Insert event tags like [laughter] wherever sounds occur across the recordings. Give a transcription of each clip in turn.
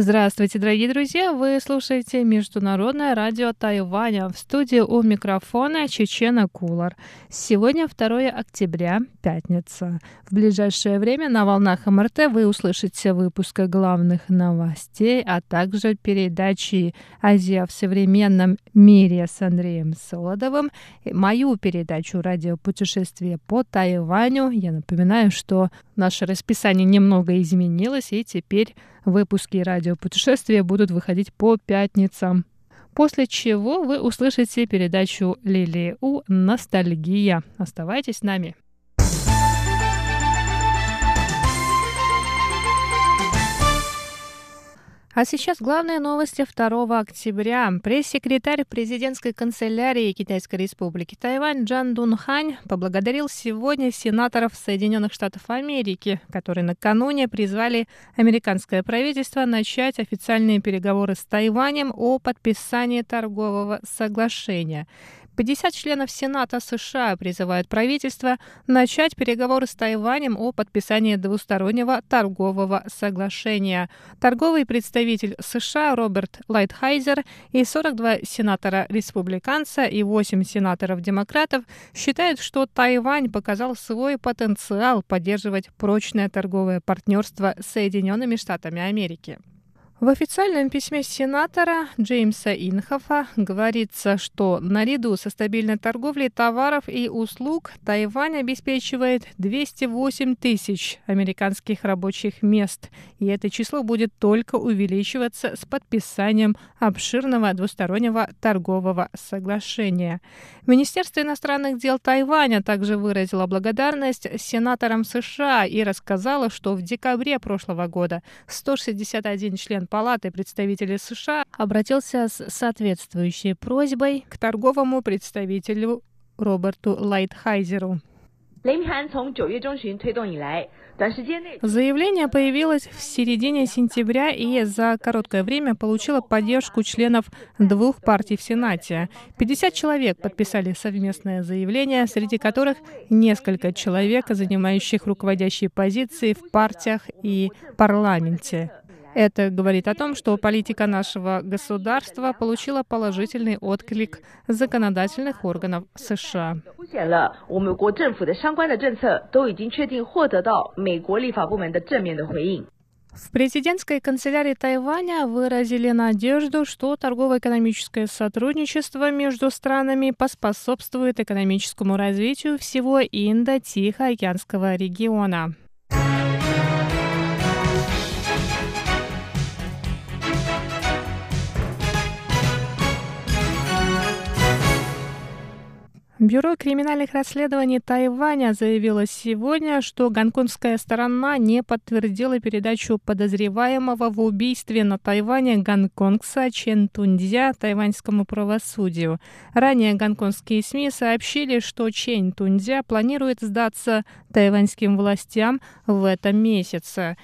Здравствуйте, дорогие друзья! Вы слушаете Международное радио Тайваня. В студии у микрофона Чечена Кулар. Сегодня 2 октября, пятница. В ближайшее время на волнах МРТ вы услышите выпуск главных новостей, а также передачи «Азия в современном мире» с Андреем Солодовым, мою передачу «Радиопутешествие по Тайваню». Я напоминаю, что наше расписание немного изменилось, и теперь Выпуски радиопутешествия будут выходить по пятницам. После чего вы услышите передачу Лилии У «Ностальгия». Оставайтесь с нами. А сейчас главные новости 2 октября. Пресс-секретарь президентской канцелярии Китайской республики Тайвань Джан Дун Хань поблагодарил сегодня сенаторов Соединенных Штатов Америки, которые накануне призвали американское правительство начать официальные переговоры с Тайванем о подписании торгового соглашения. 50 членов Сената США призывают правительство начать переговоры с Тайванем о подписании двустороннего торгового соглашения. Торговый представитель США Роберт Лайтхайзер и 42 сенатора-республиканца и 8 сенаторов-демократов считают, что Тайвань показал свой потенциал поддерживать прочное торговое партнерство с Соединенными Штатами Америки. В официальном письме сенатора Джеймса Инхофа говорится, что наряду со стабильной торговлей товаров и услуг Тайвань обеспечивает 208 тысяч американских рабочих мест, и это число будет только увеличиваться с подписанием обширного двустороннего торгового соглашения. Министерство иностранных дел Тайваня также выразило благодарность сенаторам США и рассказало, что в декабре прошлого года 161 член Палаты представителей США обратился с соответствующей просьбой к торговому представителю Роберту Лайтхайзеру. Заявление появилось в середине сентября и за короткое время получило поддержку членов двух партий в Сенате. 50 человек подписали совместное заявление, среди которых несколько человек, занимающих руководящие позиции в партиях и парламенте. Это говорит о том, что политика нашего государства получила положительный отклик законодательных органов США. В президентской канцелярии Тайваня выразили надежду, что торгово-экономическое сотрудничество между странами поспособствует экономическому развитию всего Индо-Тихоокеанского региона. Бюро криминальных расследований Тайваня заявило сегодня, что гонконгская сторона не подтвердила передачу подозреваемого в убийстве на Тайване гонконгца Чен Тунцзя тайваньскому правосудию. Ранее гонконгские СМИ сообщили, что Чен Тунцзя планирует сдаться тайваньским властям в этом месяце.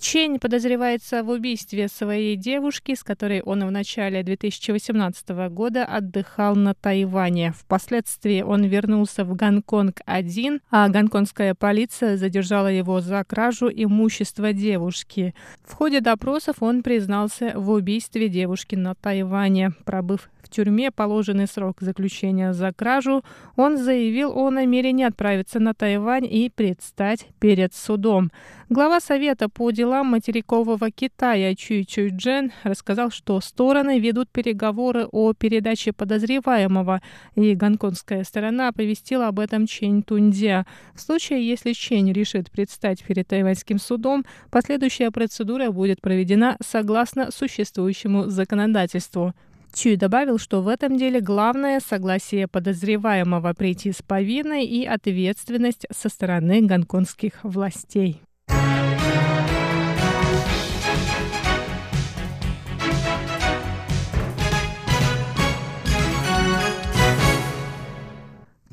Чень подозревается в убийстве своей девушки, с которой он в начале 2018 года отдыхал на Тайване. Впоследствии он вернулся в Гонконг один, а гонконгская полиция задержала его за кражу имущества девушки. В ходе допросов он признался в убийстве девушки на Тайване. Пробыв в тюрьме положенный срок заключения за кражу, он заявил о намерении отправиться на Тайвань и предстать перед судом. Глава Совета по делам материкового Китая Чуй Чуй Джен рассказал, что стороны ведут переговоры о передаче подозреваемого, и гонконгская сторона оповестила об этом Чень Туньцзя. В случае, если Чень решит предстать перед тайваньским судом, последующая процедура будет проведена согласно существующему законодательству. Чуй добавил, что в этом деле главное согласие подозреваемого прийти с повинной и ответственность со стороны гонконгских властей.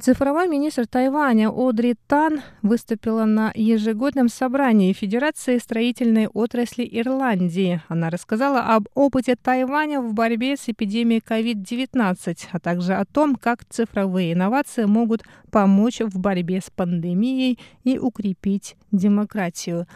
Цифровой министр Тайваня Одри Тан выступила на ежегодном собрании Федерации строительной отрасли Ирландии. Она рассказала об опыте Тайваня в борьбе с эпидемией COVID-19, а также о том, как цифровые инновации могут помочь в борьбе с пандемией и укрепить демократию.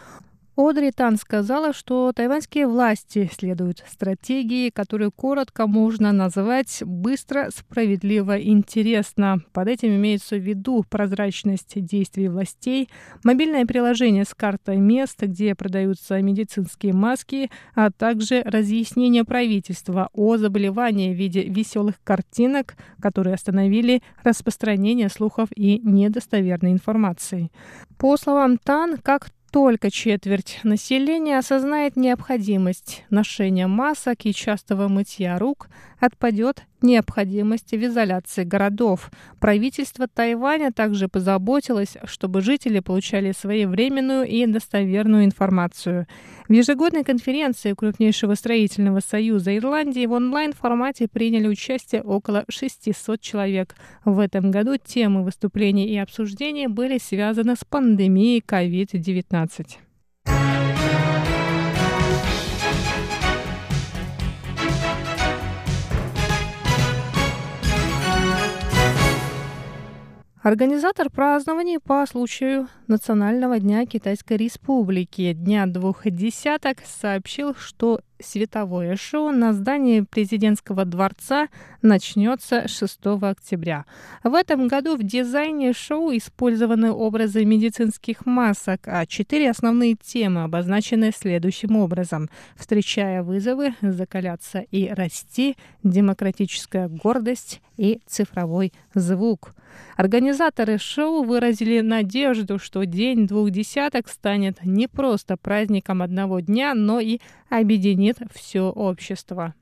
Одри Тан сказала, что тайваньские власти следуют стратегии, которую коротко можно назвать «быстро, справедливо, интересно». Под этим имеется в виду прозрачность действий властей, мобильное приложение с картой мест, где продаются медицинские маски, а также разъяснение правительства о заболевании в виде веселых картинок, которые остановили распространение слухов и недостоверной информации. По словам Тан, как только четверть населения осознает необходимость ношения масок и частого мытья рук, отпадет необходимость в изоляции городов. Правительство Тайваня также позаботилось, чтобы жители получали своевременную и достоверную информацию. В ежегодной конференции крупнейшего строительного союза Ирландии в онлайн-формате приняли участие около 600 человек. В этом году темы выступлений и обсуждений были связаны с пандемией COVID-19. Организатор празднований по случаю Национального дня Китайской Республики. Дня двух десяток сообщил, что световое шоу на здании президентского дворца начнется 6 октября. В этом году в дизайне шоу использованы образы медицинских масок, а четыре основные темы обозначены следующим образом. Встречая вызовы, закаляться и расти, демократическая гордость и цифровой звук. Организаторы шоу выразили надежду, что День двух десяток станет не просто праздником одного дня, но и объединит все общество.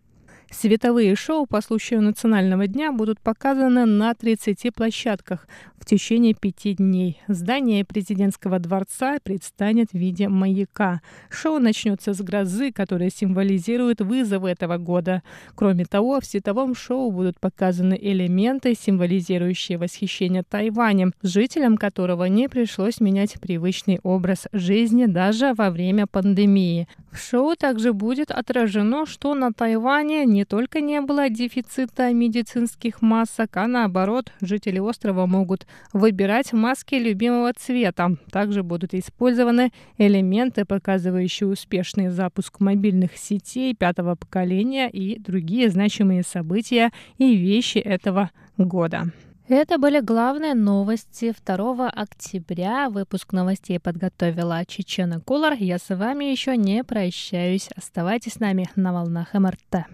Световые шоу по случаю Национального дня будут показаны на 30 площадках в течение пяти дней. Здание президентского дворца предстанет в виде маяка. Шоу начнется с грозы, которая символизирует вызовы этого года. Кроме того, в световом шоу будут показаны элементы, символизирующие восхищение Тайванем, жителям которого не пришлось менять привычный образ жизни даже во время пандемии. В шоу также будет отражено, что на Тайване не только не было дефицита медицинских масок, а наоборот, жители острова могут выбирать маски любимого цвета. Также будут использованы элементы, показывающие успешный запуск мобильных сетей пятого поколения и другие значимые события и вещи этого года. Это были главные новости 2 октября. Выпуск новостей подготовила Чечена Кулар. Я с вами еще не прощаюсь. Оставайтесь с нами на волнах МРТ.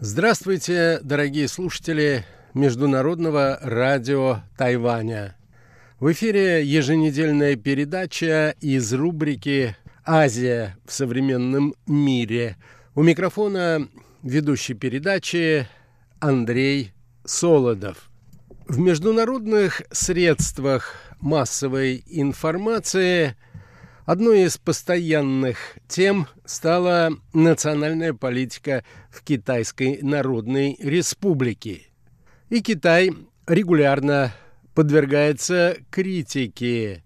Здравствуйте, дорогие слушатели Международного радио Тайваня. В эфире еженедельная передача из рубрики «Азия в современном мире». У микрофона ведущий передачи Андрей Солодов. В международных средствах массовой информации – Одной из постоянных тем стала национальная политика в Китайской Народной Республике. И Китай регулярно подвергается критике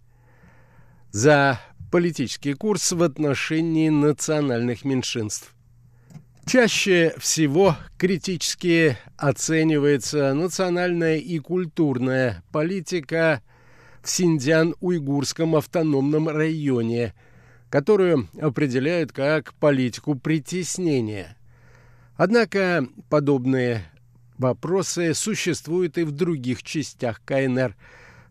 за политический курс в отношении национальных меньшинств. Чаще всего критически оценивается национальная и культурная политика в Синьцзян-Уйгурском автономном районе, которую определяют как политику притеснения. Однако подобные вопросы существуют и в других частях КНР,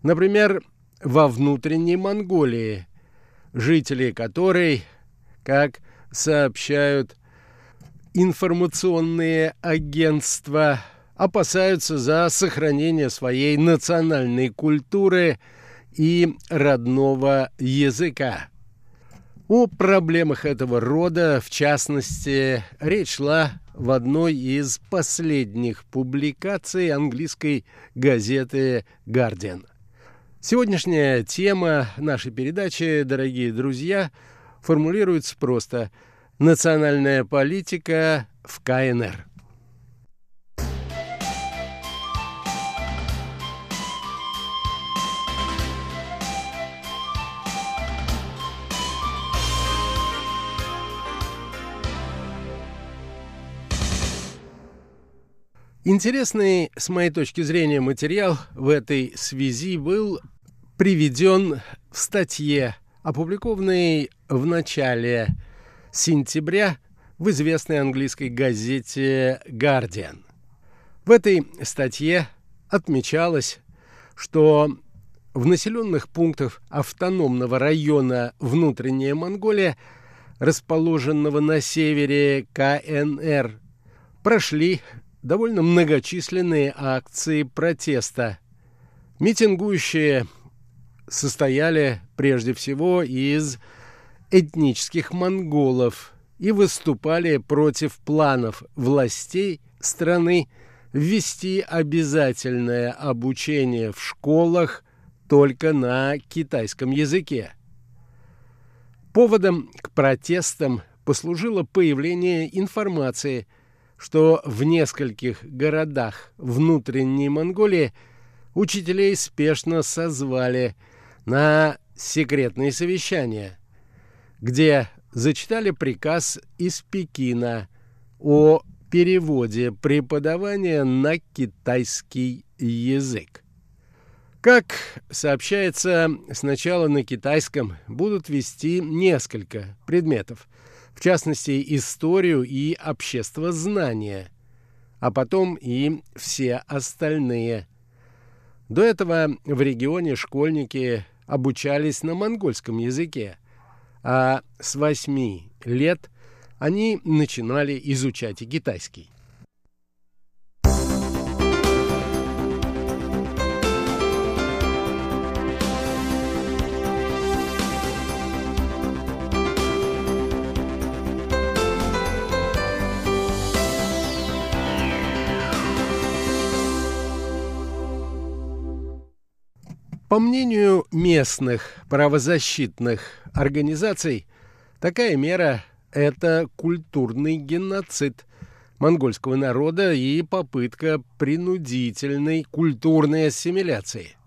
например, во внутренней Монголии, жители которой, как сообщают информационные агентства, опасаются за сохранение своей национальной культуры – и родного языка. О проблемах этого рода, в частности, речь шла в одной из последних публикаций английской газеты «Гардиан». Сегодняшняя тема нашей передачи, дорогие друзья, формулируется просто «Национальная политика в КНР». Интересный, с моей точки зрения, материал в этой связи был приведен в статье, опубликованной в начале сентября в известной английской газете «Guardian». В этой статье отмечалось, что в населенных пунктах автономного района Внутренняя Монголия, расположенного на севере КНР, прошли довольно многочисленные акции протеста. Митингующие состояли прежде всего из этнических монголов и выступали против планов властей страны ввести обязательное обучение в школах только на китайском языке. Поводом к протестам послужило появление информации – что в нескольких городах внутренней Монголии учителей спешно созвали на секретные совещания, где зачитали приказ из Пекина о переводе преподавания на китайский язык. Как сообщается, сначала на китайском будут вести несколько предметов – в частности, историю и обществознание, а потом и все остальные. До этого в регионе школьники обучались на монгольском языке, а с восьми лет они начинали изучать и китайский. По мнению местных правозащитных организаций, такая мера – это культурный геноцид монгольского народа и попытка принудительной культурной ассимиляции.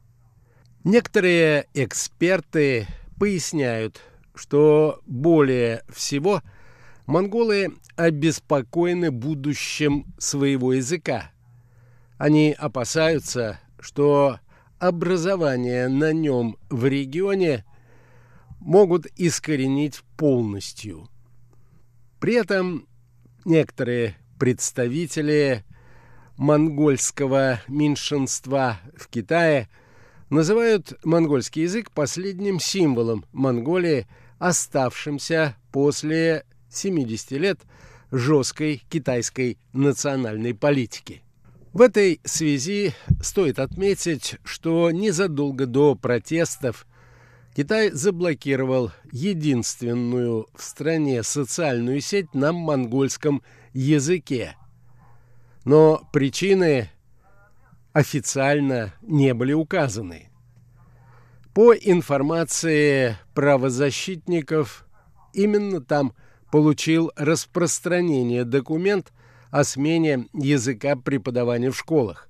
Некоторые эксперты поясняют, что более всего монголы обеспокоены будущим своего языка. Они опасаются, что образование на нем в регионе могут искоренить полностью. При этом некоторые представители монгольского меньшинства в Китае называют монгольский язык последним символом Монголии, оставшимся после 70 лет жесткой китайской национальной политики. В этой связи стоит отметить, что незадолго до протестов Китай заблокировал единственную в стране социальную сеть на монгольском языке. Но причины официально не были указаны. По информации правозащитников, именно там получил распространение документ – о смене языка преподавания в школах.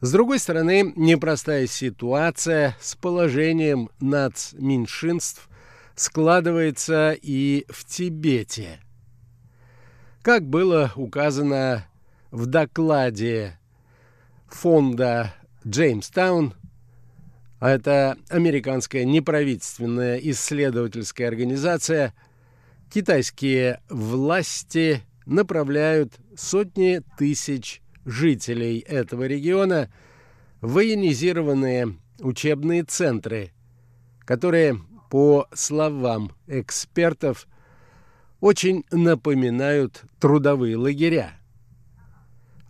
С другой стороны, непростая ситуация с положением нацменьшинств складывается и в Тибете. Как было указано в докладе фонда Джеймстаун, а это американская неправительственная исследовательская организация, китайские власти направляют сотни тысяч жителей этого региона в военизированные учебные центры, которые, по словам экспертов, очень напоминают трудовые лагеря.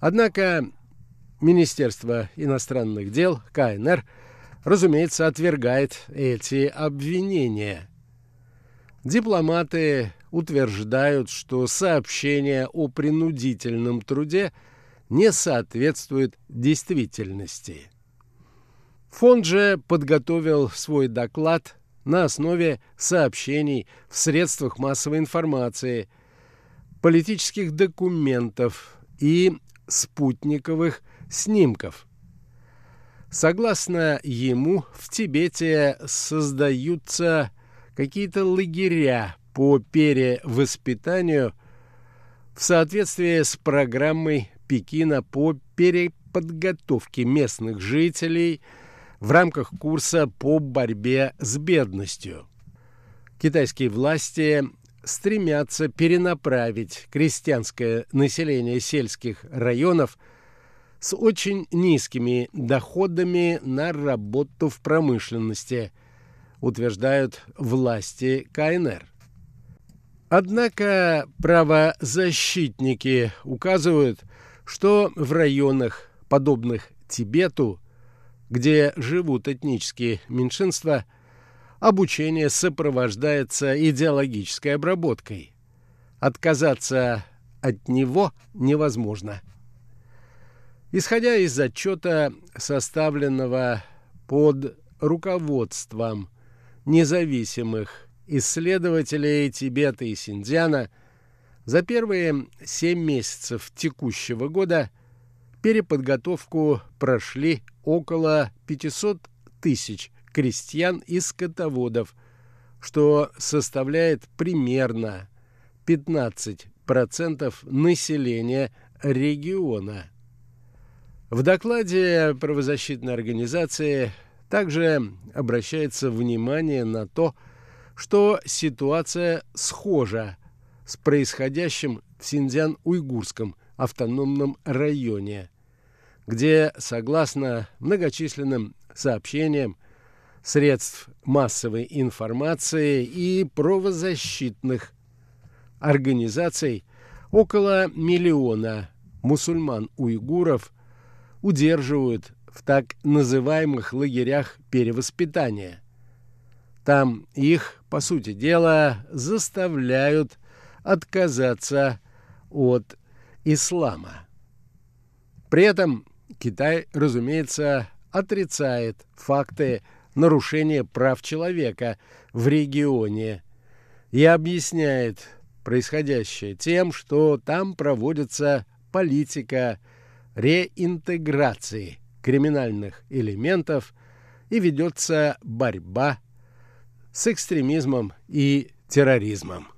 Однако Министерство иностранных дел КНР, разумеется, отвергает эти обвинения. Дипломаты утверждают, что сообщение о принудительном труде не соответствует действительности. Фонд же подготовил свой доклад на основе сообщений в средствах массовой информации, политических документов и спутниковых снимков. Согласно ему, в Тибете создаются какие-то лагеря по перевоспитанию в соответствии с программой Пекина по переподготовке местных жителей в рамках курса по борьбе с бедностью. Китайские власти стремятся перенаправить крестьянское население сельских районов с очень низкими доходами на работу в промышленности, утверждают власти КНР. Однако правозащитники указывают, что в районах, подобных Тибету, где живут этнические меньшинства – обучение сопровождается идеологической обработкой. Отказаться от него невозможно. Исходя из отчета, составленного под руководством независимых исследователей Тибета и Синдзяна, за первые семь месяцев текущего года переподготовку прошли около 500 тысяч крестьян и скотоводов, что составляет примерно 15% населения региона. В докладе правозащитной организации также обращается внимание на то, что ситуация схожа с происходящим в Синьцзян-Уйгурском автономном районе, где, согласно многочисленным сообщениям, средств массовой информации и правозащитных организаций около миллиона мусульман-уйгуров удерживают в так называемых лагерях перевоспитания. Там их, по сути дела, заставляют отказаться от ислама. При этом Китай, разумеется, отрицает факты нарушение прав человека в регионе и объясняет происходящее тем, что там проводится политика реинтеграции криминальных элементов и ведется борьба с экстремизмом и терроризмом.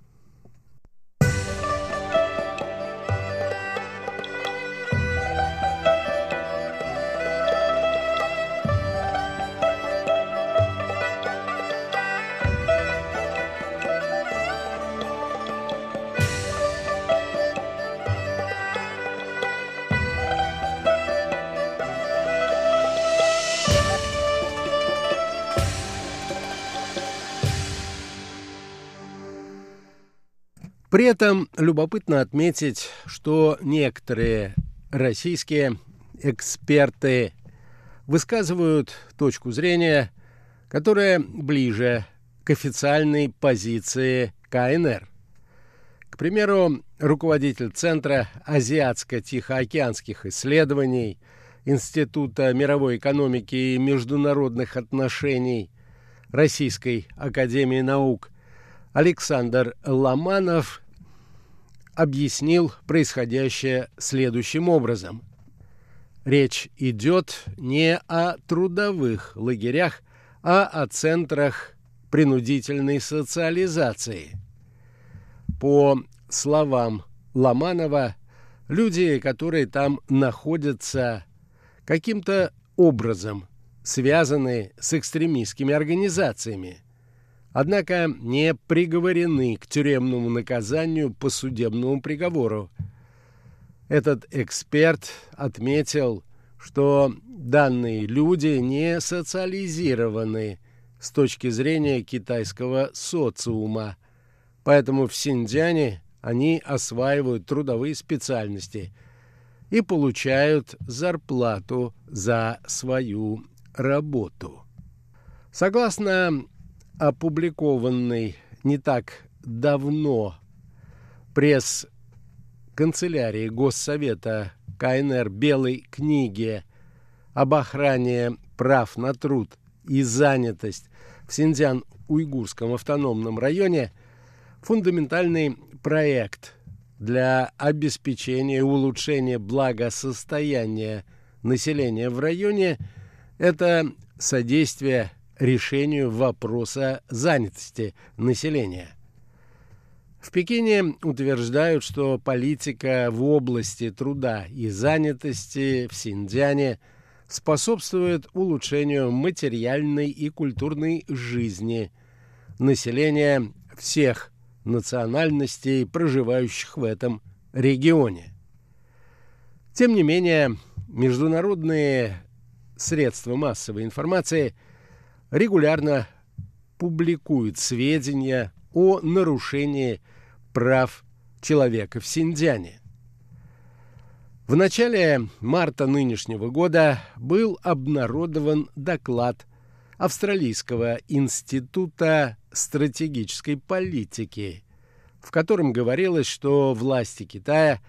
При этом любопытно отметить, что некоторые российские эксперты высказывают точку зрения, которая ближе к официальной позиции КНР. К примеру, руководитель Центра азиатско-тихоокеанских исследований Института мировой экономики и международных отношений Российской академии наук Александр Ломанов объяснил происходящее следующим образом. Речь идет не о трудовых лагерях, а о центрах принудительной социализации. По словам Ломанова, люди, которые там находятся, каким-то образом связаны с экстремистскими организациями – однако не приговорены к тюремному наказанию по судебному приговору. Этот эксперт отметил, что данные люди не социализированы с точки зрения китайского социума, поэтому в Синьцзяне они осваивают трудовые специальности и получают зарплату за свою работу. Согласно опубликованной не так давно пресс-канцелярии Госсовета КНР Белой книги об охране прав на труд и занятость в Синьцзян-Уйгурском автономном районе фундаментальный проект для обеспечения и улучшения благосостояния населения в районе – это содействие решению вопроса занятости населения. В Пекине утверждают, что политика в области труда и занятости в Синьцзяне способствует улучшению материальной и культурной жизни населения всех национальностей, проживающих в этом регионе. Тем не менее, международные средства массовой информации регулярно публикуют сведения о нарушении прав человека в Синьцзяне. В начале марта нынешнего года был обнародован доклад Австралийского института стратегической политики, в котором говорилось, что власти Китая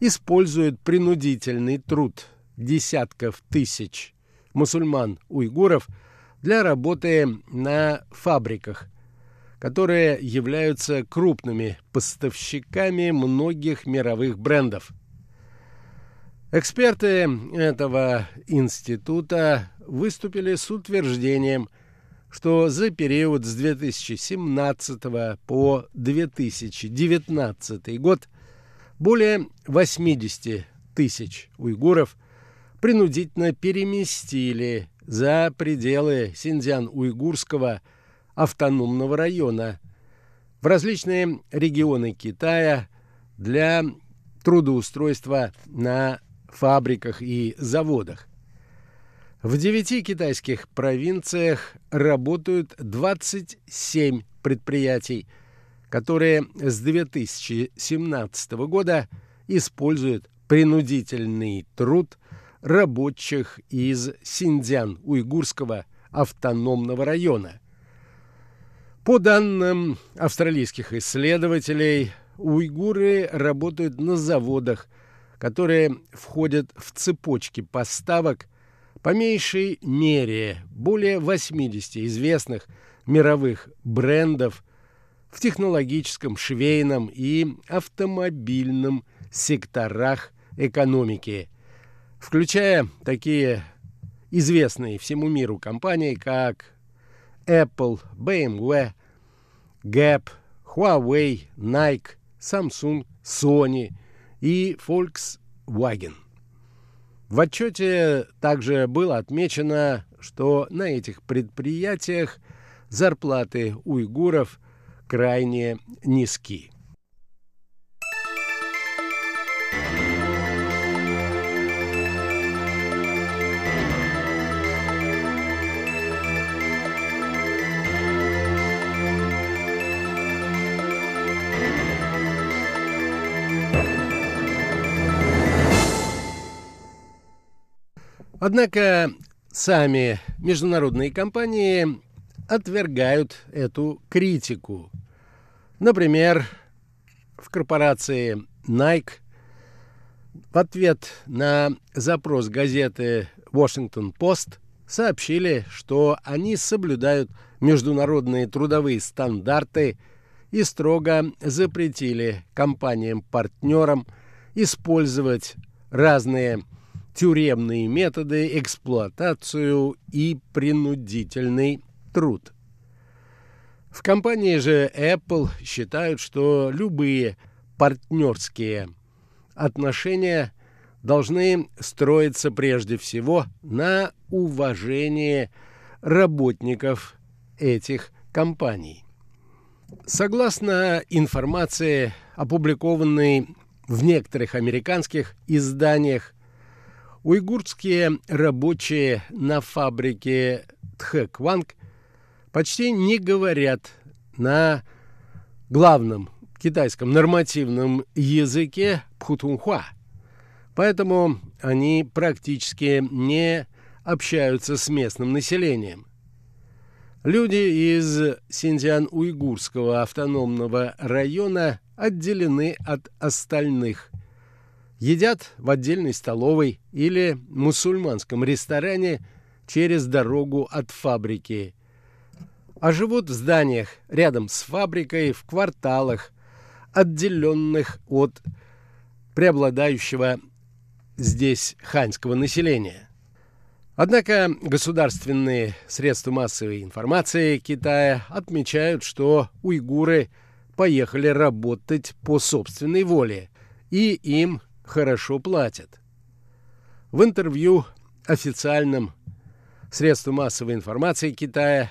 используют принудительный труд десятков тысяч мусульман-уйгуров для работы на фабриках, которые являются крупными поставщиками многих мировых брендов. Эксперты этого института выступили с утверждением, что за период с 2017 по 2019 год более 80 тысяч уйгуров принудительно переместили за пределы Синьцзян-Уйгурского автономного района в различные регионы Китая для трудоустройства на фабриках и заводах. В девяти китайских провинциях работают 27 предприятий, которые с 2017 года используют принудительный труд рабочих из Синьцзян-Уйгурского автономного района. По данным австралийских исследователей, уйгуры работают на заводах, которые входят в цепочки поставок по меньшей мере более 80 известных мировых брендов в технологическом, швейном и автомобильном секторах экономики, включая такие известные всему миру компании, как Apple, BMW, Gap, Huawei, Nike, Samsung, Sony и Volkswagen. В отчете также было отмечено, что на этих предприятиях зарплаты уйгуров крайне низки. Однако сами международные компании отвергают эту критику. Например, в корпорации Nike в ответ на запрос газеты Washington Post сообщили, что они соблюдают международные трудовые стандарты и строго запретили компаниям-партнерам использовать разные тюремные методы, эксплуатацию и принудительный труд. В компании же Apple считают, что любые партнерские отношения должны строиться прежде всего на уважении работников этих компаний. Согласно информации, опубликованной в некоторых американских изданиях, Уйгурские рабочие на фабрике Тхэкванг почти не говорят на главном китайском нормативном языке пхутунхуа, поэтому они практически не общаются с местным населением. Люди из Синьцзян-Уйгурского автономного района отделены от остальных. Едят в отдельной столовой или мусульманском ресторане через дорогу от фабрики. А живут в зданиях рядом с фабрикой, в кварталах, отделенных от преобладающего здесь ханьского населения. Однако государственные средства массовой информации Китая отмечают, что уйгуры поехали работать по собственной воле, и им хорошо платят. В интервью официальным средствам массовой информации Китая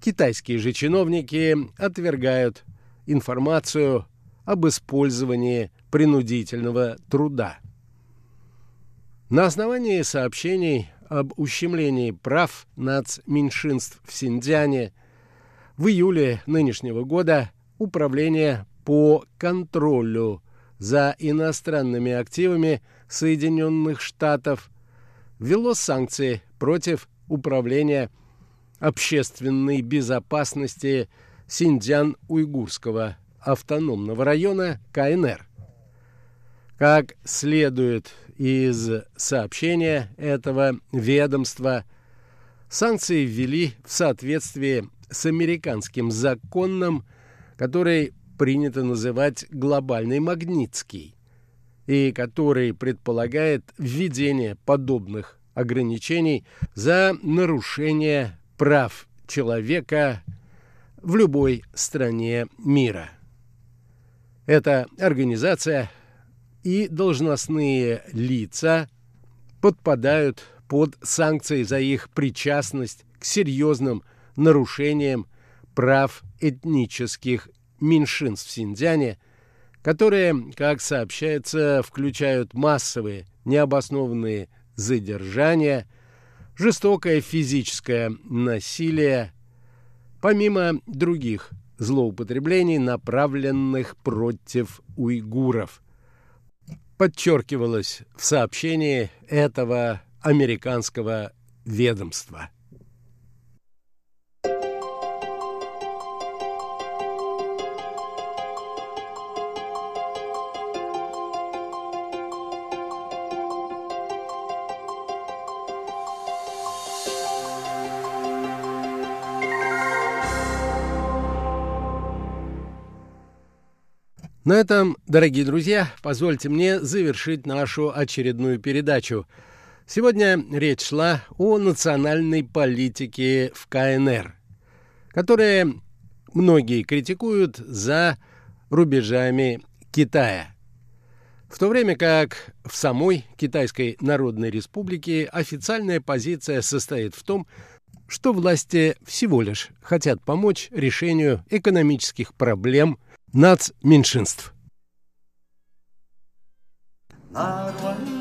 китайские же чиновники отвергают информацию об использовании принудительного труда. На основании сообщений об ущемлении прав нацменьшинств в Синьцзяне в июле нынешнего года Управление по контролю за иностранными активами Соединенных Штатов ввело санкции против Управления общественной безопасности Синьцзян-Уйгурского автономного района КНР. Как следует из сообщения этого ведомства, санкции ввели в соответствии с американским законом, который принято называть глобальный магнитский, и который предполагает введение подобных ограничений за нарушение прав человека в любой стране мира. Эта организация – и должностные лица подпадают под санкции за их причастность к серьезным нарушениям прав этнических меньшинств в Синьцзяне, которые, как сообщается, включают массовые необоснованные задержания, жестокое физическое насилие, помимо других злоупотреблений, направленных против уйгуров – подчеркивалось в сообщении этого американского ведомства. На этом, дорогие друзья, позвольте мне завершить нашу очередную передачу. Сегодня речь шла о национальной политике в КНР, которая многие критикуют за рубежами Китая. В то время как в самой Китайской Народной Республике официальная позиция состоит в том, что власти всего лишь хотят помочь решению экономических проблем – нацменьшинств. Oh,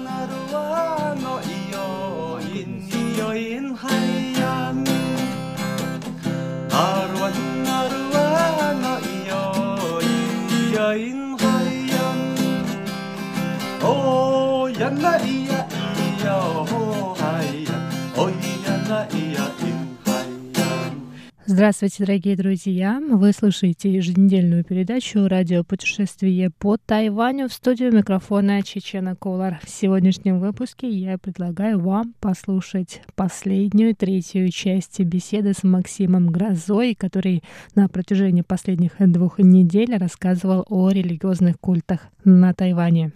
Здравствуйте, дорогие друзья! Вы слушаете еженедельную передачу «Радио путешествие по Тайваню» в студию микрофона Чечена Колор. В сегодняшнем выпуске я предлагаю вам послушать последнюю, третью часть беседы с Максимом Грозой, который на протяжении последних двух недель рассказывал о религиозных культах на Тайване.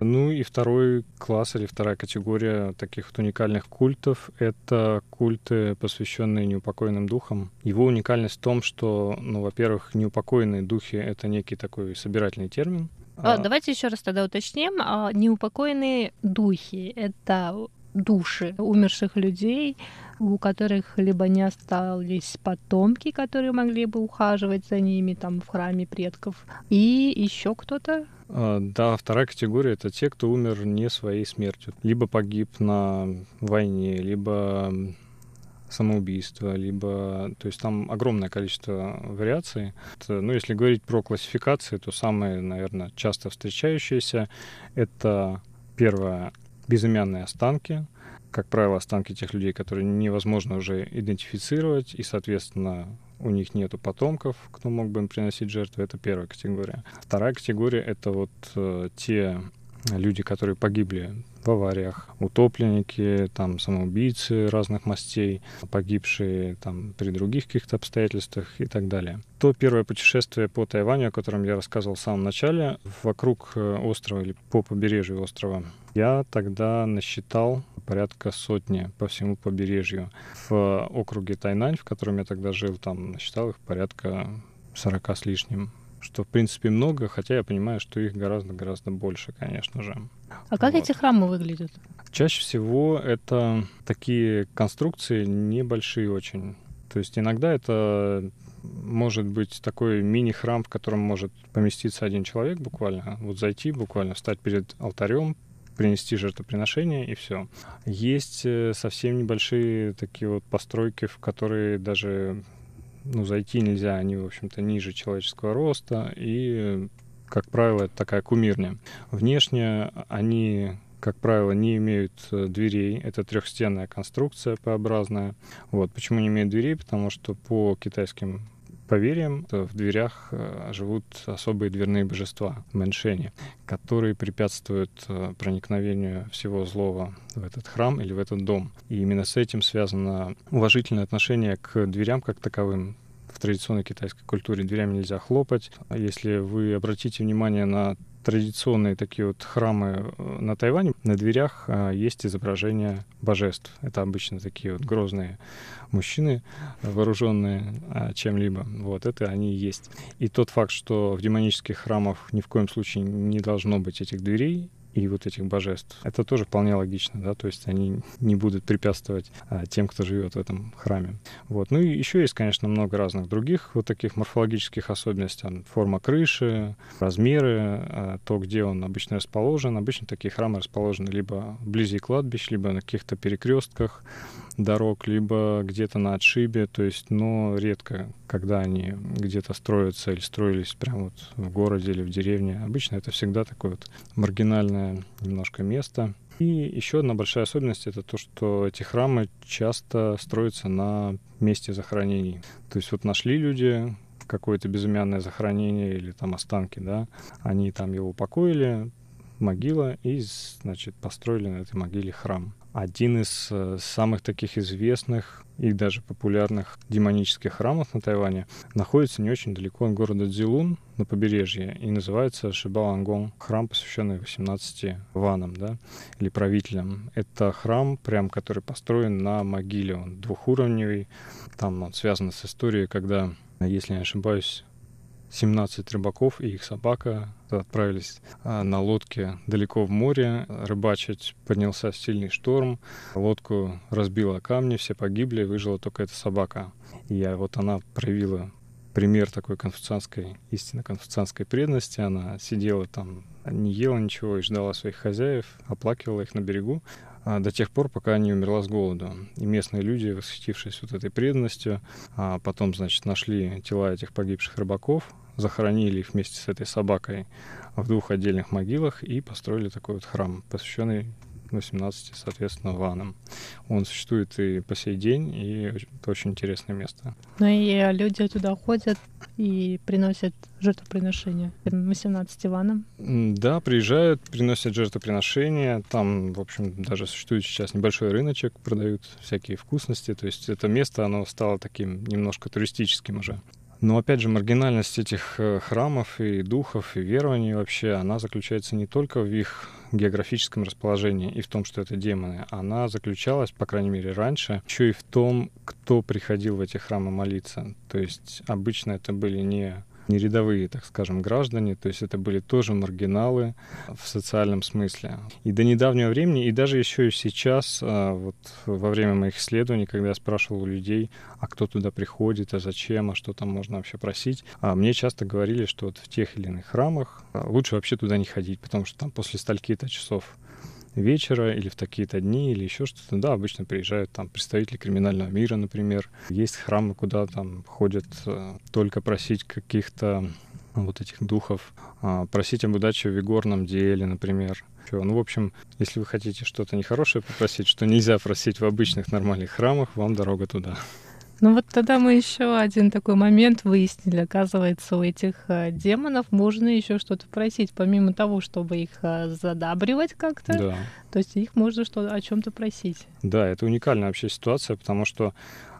Ну и второй класс или вторая категория таких вот уникальных культов — это культы, посвященные неупокоенным духам. Его уникальность в том, что, ну, во-первых, неупокоенные духи — это некий такой собирательный термин, а, давайте еще раз тогда уточним. А, неупокоенные духи — это души умерших людей, у которых либо не остались потомки, которые могли бы ухаживать за ними там в храме предков, и еще кто-то. А, да, вторая категория это те, кто умер не своей смертью, либо погиб на войне, либо самоубийство, либо... То есть там огромное количество вариаций. Это, ну, если говорить про классификации, то самые, наверное, часто встречающиеся — это первое — безымянные останки, как правило, останки тех людей, которые невозможно уже идентифицировать, и, соответственно, у них нету потомков, кто мог бы им приносить жертвы, это первая категория. Вторая категория — это вот э, те люди, которые погибли в авариях, утопленники, там, самоубийцы разных мастей, погибшие там при других каких-то обстоятельствах и так далее. То первое путешествие по Тайваню, о котором я рассказывал в самом начале, вокруг э, острова или по побережью острова, я тогда насчитал порядка сотни по всему побережью. В округе Тайнань, в котором я тогда жил, там насчитал их порядка 40 с лишним что в принципе много, хотя я понимаю, что их гораздо-гораздо больше, конечно же. А как вот. эти храмы выглядят? Чаще всего это такие конструкции небольшие очень. То есть иногда это может быть такой мини-храм, в котором может поместиться один человек буквально, вот зайти буквально, встать перед алтарем, принести жертвоприношение и все. Есть э, совсем небольшие такие вот постройки, в которые даже ну, зайти нельзя, они, в общем-то, ниже человеческого роста, и, как правило, это такая кумирня. Внешне они как правило, не имеют э, дверей. Это трехстенная конструкция П-образная. Вот. Почему не имеют дверей? Потому что по китайским поверьям в дверях э, живут особые дверные божества, мэншени, которые препятствуют э, проникновению всего злого в этот храм или в этот дом. И именно с этим связано уважительное отношение к дверям как таковым, традиционной китайской культуре дверями нельзя хлопать. Если вы обратите внимание на традиционные такие вот храмы э, на Тайване, на дверях а, есть изображения божеств. Это обычно такие вот грозные мужчины, вооруженные а, чем-либо. Вот это они и есть. И тот факт, что в демонических храмах ни в коем случае не должно быть этих дверей, и вот этих божеств. Это тоже вполне логично, да, то есть они не будут препятствовать а, тем, кто живет в этом храме. Вот. Ну и еще есть, конечно, много разных других вот таких морфологических особенностей. Форма крыши, размеры, а, то, где он обычно расположен. Обычно такие храмы расположены либо вблизи кладбищ, либо на каких-то перекрестках дорог, либо где-то на отшибе, то есть, но редко, когда они где-то строятся или строились прямо вот в городе или в деревне. Обычно это всегда такое вот маргинальное немножко место. И еще одна большая особенность это то, что эти храмы часто строятся на месте захоронений. То есть вот нашли люди какое-то безымянное захоронение или там останки, да, они там его упокоили, могила, и, значит, построили на этой могиле храм один из э, самых таких известных и даже популярных демонических храмов на Тайване. Находится не очень далеко от города Дзилун на побережье и называется Шибалангон, храм, посвященный 18 ванам, да, или правителям. Это храм, прям, который построен на могиле, он двухуровневый, там он связан с историей, когда, если не ошибаюсь, 17 рыбаков и их собака отправились а, на лодке далеко в море рыбачить. Поднялся сильный шторм, лодку разбила камни, все погибли, выжила только эта собака. И вот она проявила пример такой конфуцианской, истинно конфуцианской преданности. Она сидела там, не ела ничего и ждала своих хозяев, оплакивала их на берегу а, до тех пор, пока не умерла с голоду. И местные люди, восхитившись вот этой преданностью, а потом, значит, нашли тела этих погибших рыбаков, захоронили их вместе с этой собакой в двух отдельных могилах и построили такой вот храм, посвященный 18, соответственно, ванам. Он существует и по сей день, и это очень интересное место. Ну и люди туда ходят и приносят жертвоприношения 18 ванам. Да, приезжают, приносят жертвоприношения. Там, в общем, даже существует сейчас небольшой рыночек, продают всякие вкусности. То есть это место, оно стало таким немножко туристическим уже. Но опять же, маргинальность этих э, храмов и духов, и верований вообще, она заключается не только в их географическом расположении и в том, что это демоны. Она заключалась, по крайней мере, раньше, еще и в том, кто приходил в эти храмы молиться. То есть обычно это были не не рядовые, так скажем, граждане, то есть это были тоже маргиналы в социальном смысле. И до недавнего времени, и даже еще и сейчас, а, вот во время моих исследований, когда я спрашивал у людей, а кто туда приходит, а зачем, а что там можно вообще просить, а мне часто говорили, что вот в тех или иных храмах а, лучше вообще туда не ходить, потому что там после стольки-то часов вечера или в такие-то дни или еще что-то. Да, обычно приезжают там представители криминального мира, например. Есть храмы, куда там ходят э, только просить каких-то вот этих духов, а, просить об удаче в игорном деле, например. Ну, в общем, если вы хотите что-то нехорошее попросить, что нельзя просить в обычных нормальных храмах, вам дорога туда. Ну вот тогда мы еще один такой момент выяснили. Оказывается, у этих э, демонов можно еще что-то просить, помимо того, чтобы их э, задабривать как-то. Да. То есть их можно что о чем-то просить. Да, это уникальная вообще ситуация, потому что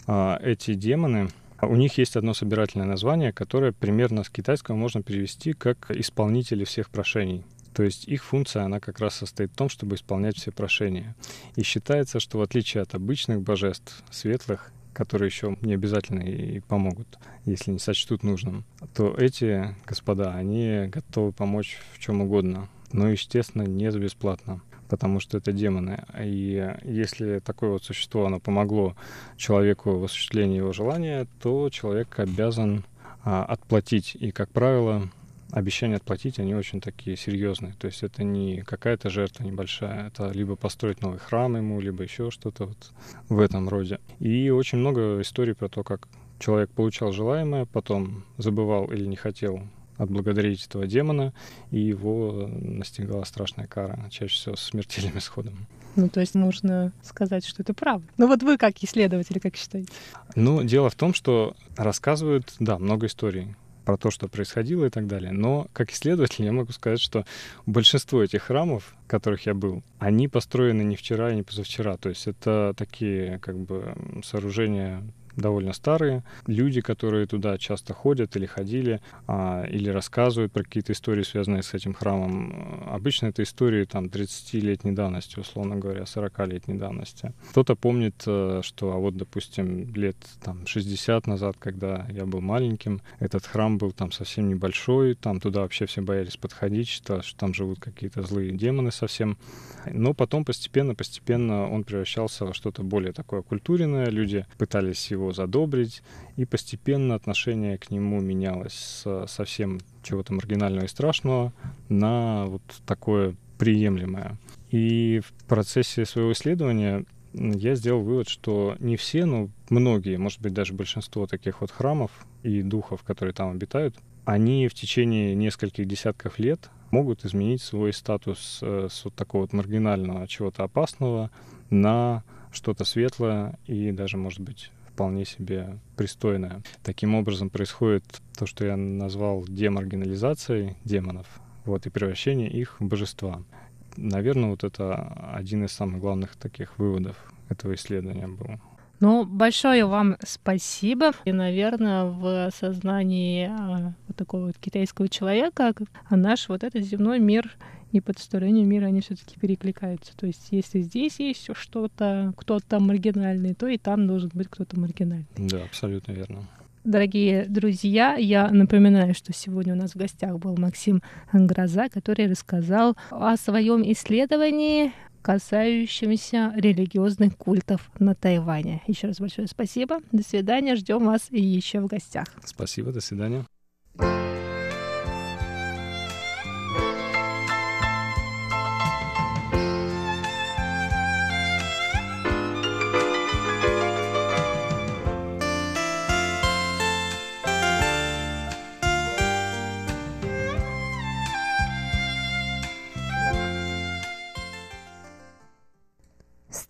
а, эти демоны, у них есть одно собирательное название, которое примерно с китайского можно перевести как исполнители всех прошений. То есть их функция, она как раз состоит в том, чтобы исполнять все прошения. И считается, что в отличие от обычных божеств, светлых, которые еще не обязательно и помогут, если не сочтут нужным, то эти господа, они готовы помочь в чем угодно, но, естественно, не бесплатно потому что это демоны. И если такое вот существо, оно помогло человеку в осуществлении его желания, то человек обязан а, отплатить. И, как правило, обещания отплатить, они очень такие серьезные. То есть это не какая-то жертва небольшая, это либо построить новый храм ему, либо еще что-то вот в этом роде. И очень много историй про то, как человек получал желаемое, потом забывал или не хотел отблагодарить этого демона, и его настигала страшная кара, чаще всего с смертельным [laughs] исходом. Ну, то есть можно сказать, что это правда. Ну вот вы как исследователи, как считаете? Ну, дело в том, что рассказывают, да, много историй про то, что происходило и так далее. Но как исследователь я могу сказать, что большинство этих храмов, в которых я был, они построены не вчера и не позавчера. То есть это такие как бы сооружения довольно старые. Люди, которые туда часто ходят или ходили, а, или рассказывают про какие-то истории, связанные с этим храмом. Обычно это истории там 30-летней давности, условно говоря, 40-летней давности. Кто-то помнит, э, что, а вот, допустим, лет там 60 назад, когда я был маленьким, этот храм был там совсем небольшой, там туда вообще все боялись подходить, считали, что там живут какие-то злые демоны совсем. Но потом постепенно-постепенно он превращался во что-то более такое культурное, люди пытались его задобрить, и постепенно отношение к нему менялось с совсем чего-то маргинального и страшного на вот такое приемлемое. И в процессе своего исследования я сделал вывод, что не все, но многие, может быть, даже большинство таких вот храмов и духов, которые там обитают, они в течение нескольких десятков лет могут изменить свой статус э, с вот такого вот маргинального чего-то опасного на что-то светлое и даже, может быть, вполне себе пристойная. Таким образом происходит то, что я назвал демаргинализацией демонов, вот, и превращение их в божества. Наверное, вот это один из самых главных таких выводов этого исследования был. Ну, большое вам спасибо. И, наверное, в сознании а, вот такого вот китайского человека а наш вот этот земной мир и потусторонний мир, они все-таки перекликаются. То есть, если здесь есть что-то, кто-то маргинальный, то и там должен быть кто-то маргинальный. Да, абсолютно верно. Дорогие друзья, я напоминаю, что сегодня у нас в гостях был Максим Гроза, который рассказал о своем исследовании, касающемся религиозных культов на Тайване. Еще раз большое спасибо. До свидания. Ждем вас еще в гостях. Спасибо. До свидания.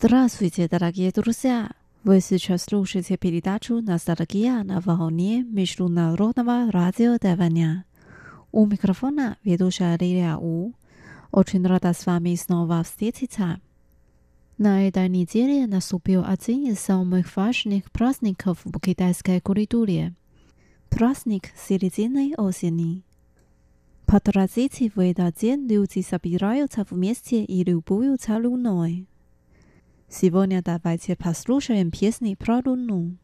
Здравствуйте, дорогие друзья! Вы сейчас слушаете передачу «Ностальгия на волне Международного радио Тайваня». У микрофона ведущая Лилия У. Очень рада с вами снова встретиться. На этой неделе наступил один из самых важных праздников в китайской культуре. Праздник середины осени. По традиции в этот день люди собираются вместе и любуются луной. Сегодня давайте послушаем песни про Луну.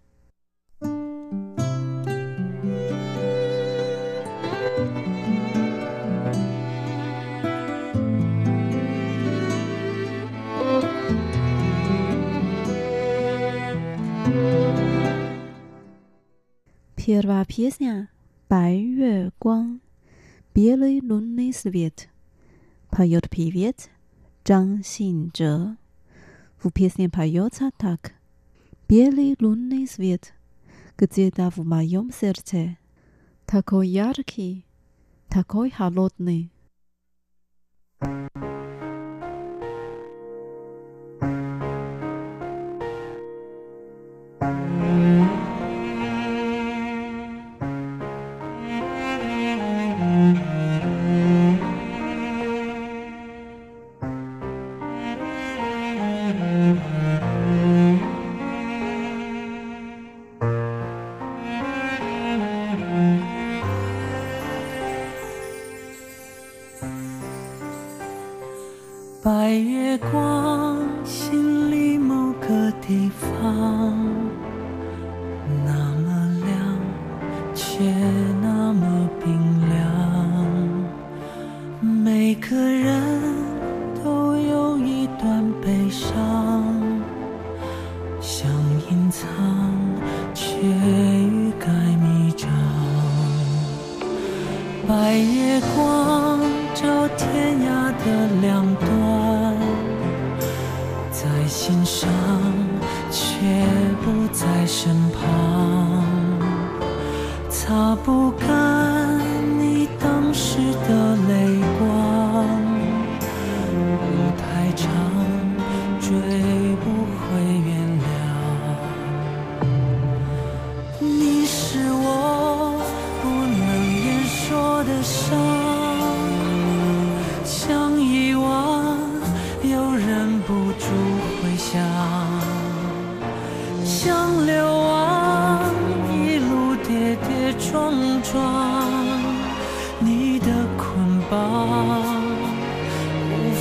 Первая песня «Бай Юэ Гуан» Белый лунный свет поет певец Зhang W piesnie pojąca tak. Biely lunny świat, gdzie da w moim serce. Такой яркий, такой холодный.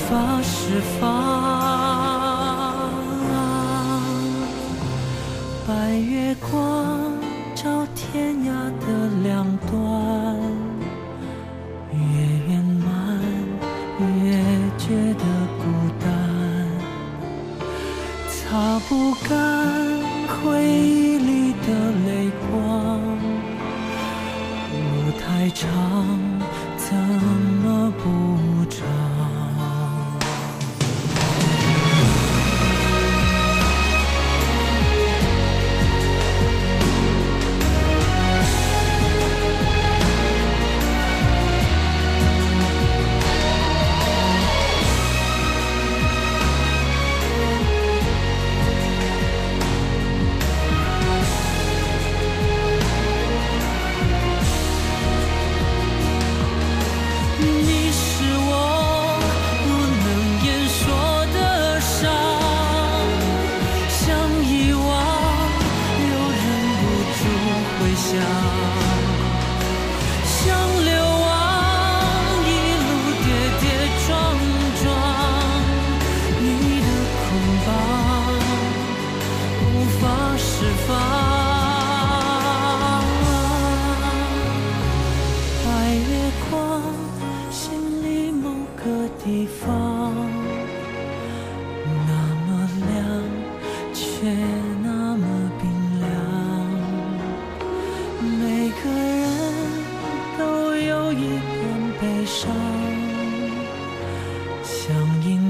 发，释放。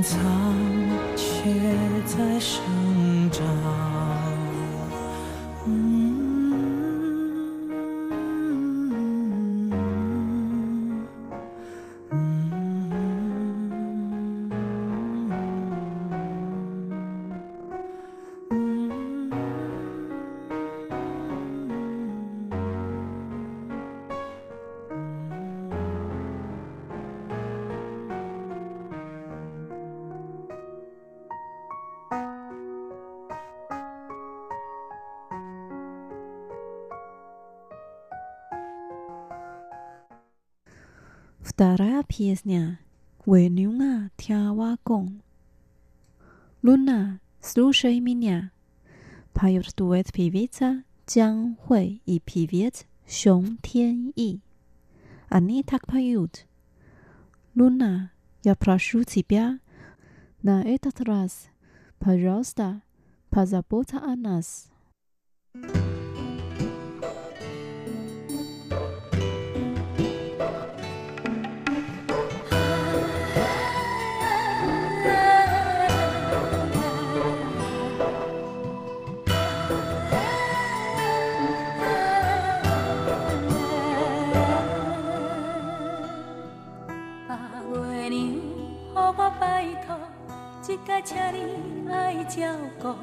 藏，却在身。Dará piesnia, huényugá, tiawa gong. Luna, słuchaj mnie, pyut duet pívieta, 将会与 píviet 雄天翼。Ani tak pyut. Luna, ja prasú cibia. Na etatras, pyrausta, pyza pota anas. 甲请你爱照顾，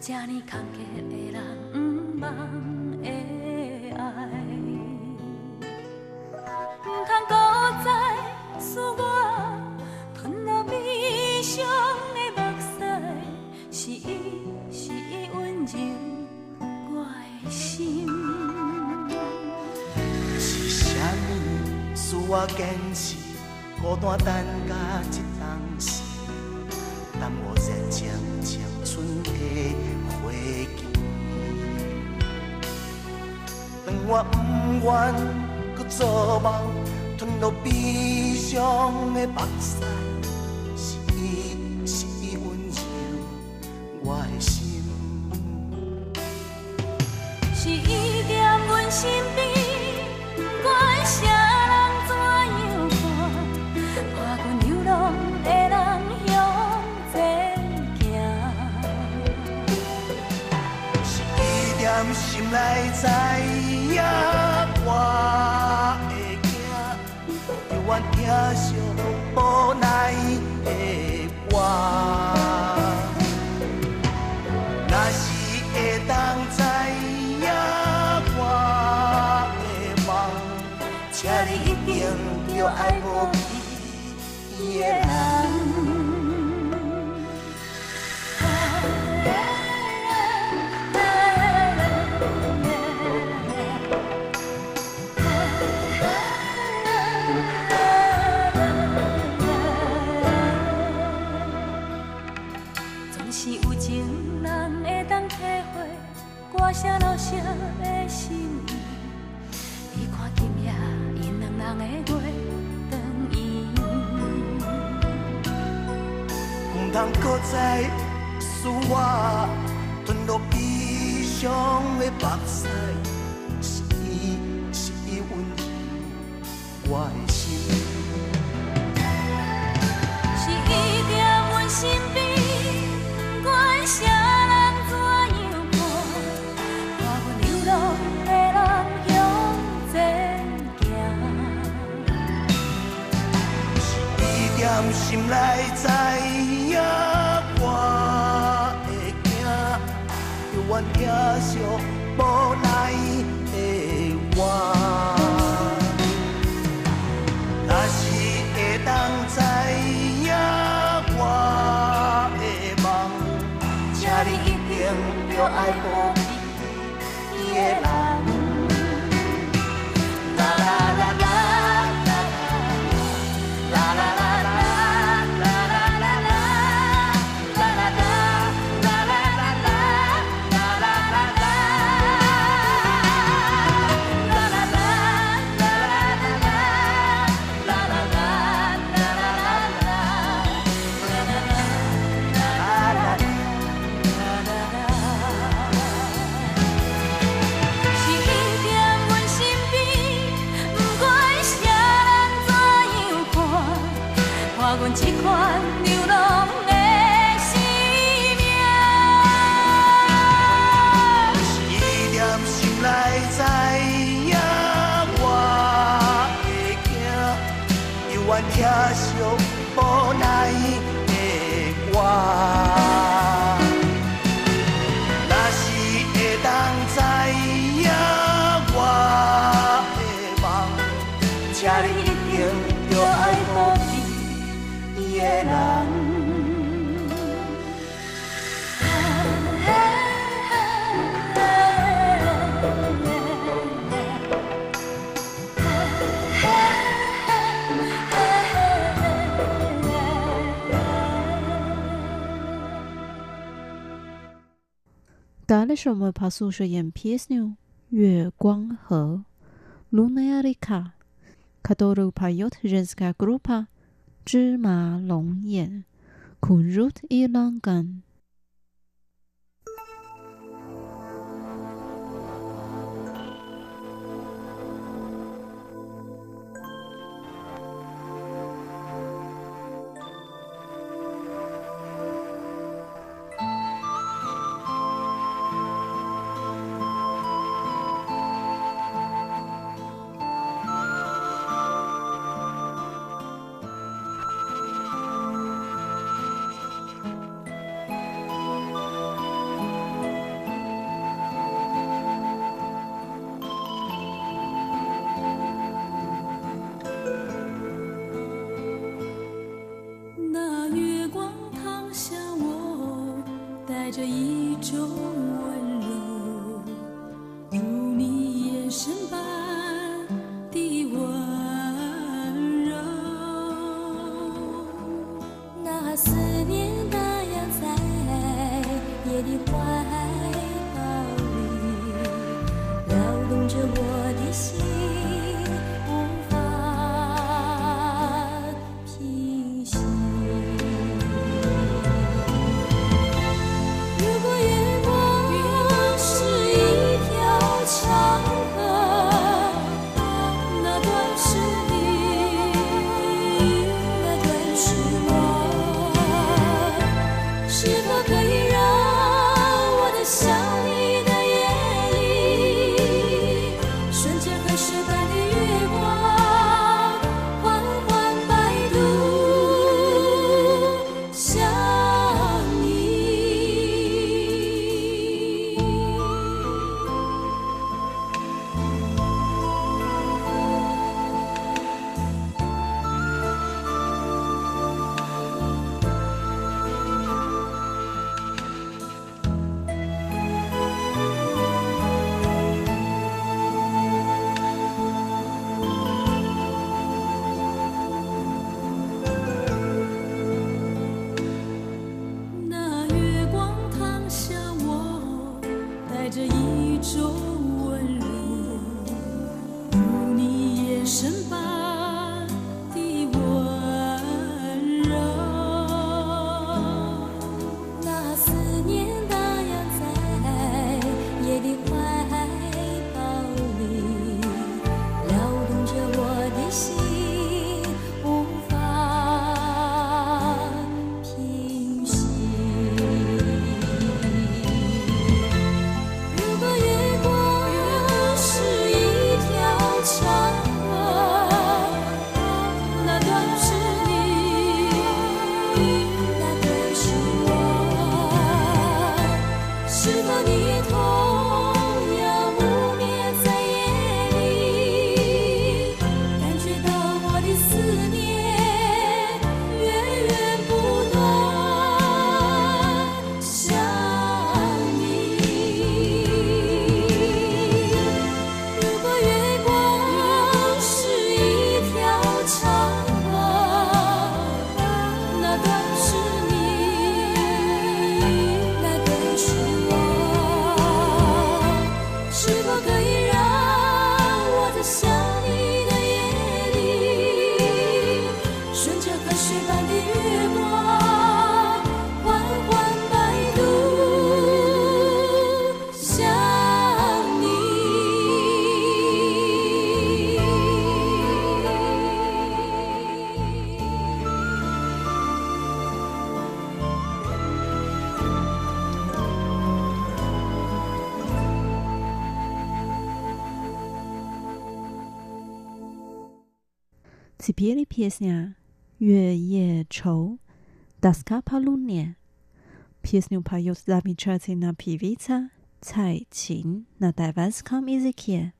这呢坎坷的人毋茫的爱，毋通搁再使我吞落悲伤的目屎，是伊，是伊温柔我的心，是啥物使我坚持孤单等甲一当时？耽我热情青春的花期，让我不愿搁做梦，吞落悲伤的目屎。在 Angko 吞落悲伤的 Valšešme posušejem pjesnu "月光河" (Lunaria), kadoru pio tježnja grupa "芝麻龙眼" (Kunruti i longan). pieśnia Yue Ye Chou Daska Palunie. Pieśnią pojął z nami czercyjna piewica Cai Qin na tajwanskim językie.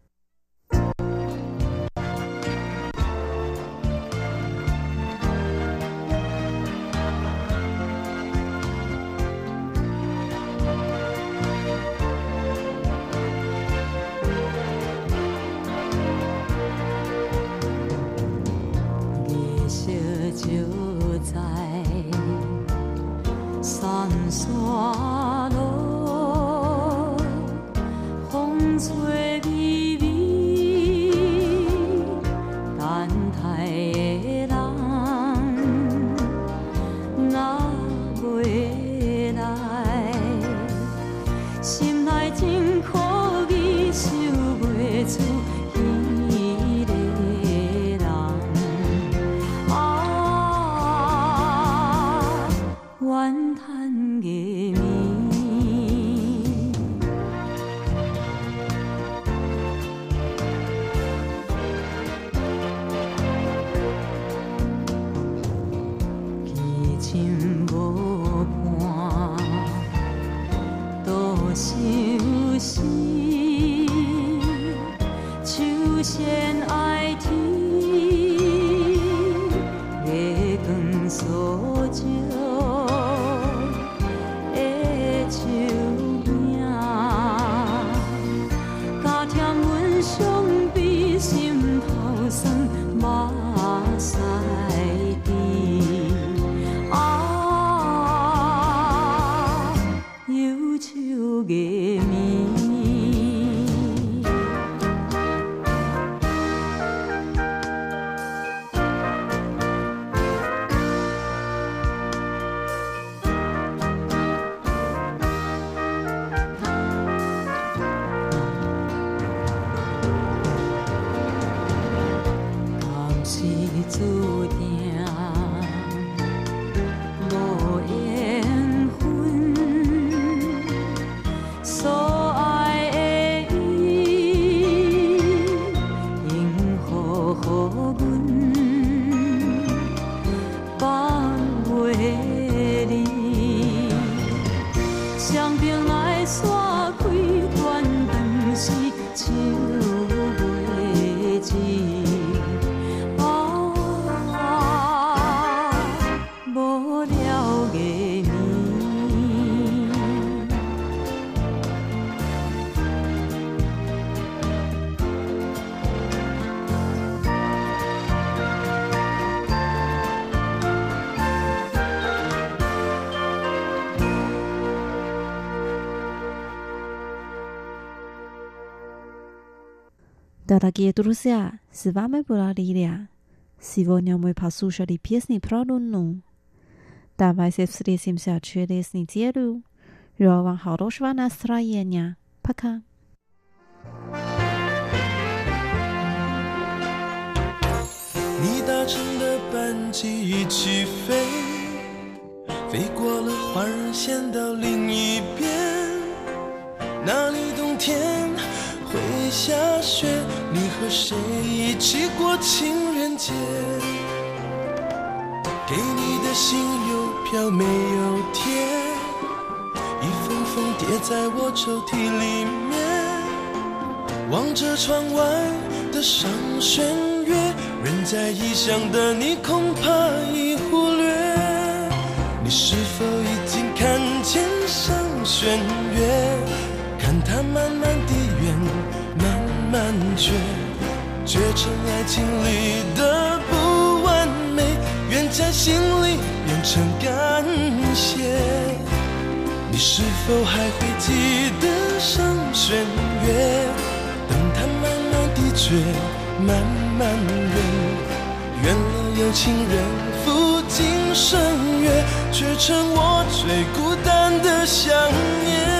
就在闪烁Дорогие друзья, с вами была Лилия. Сегодня мы послушали песни про Луну. Давайте встретимся через неделю. Желаю вам хорошего настроения. Пока. 你搭乘的班机一起飞，飞过了环人线到另一边，那里冬天 会下雪，你和谁一起过情人节？给你的信邮票没有贴，一封封叠在我抽屉里面。望着窗外的上弦月，人在异乡的你恐怕已忽略。你是否已经看见上弦月？看它慢慢地圆，慢慢缺，缺成爱情里的不完美，愿在心里变成感谢。你是否还会记得上弦月？等它慢慢地缺，慢慢圆，圆了有情人赴今生约，却成我最孤单的想念。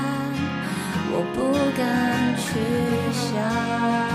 不敢去想。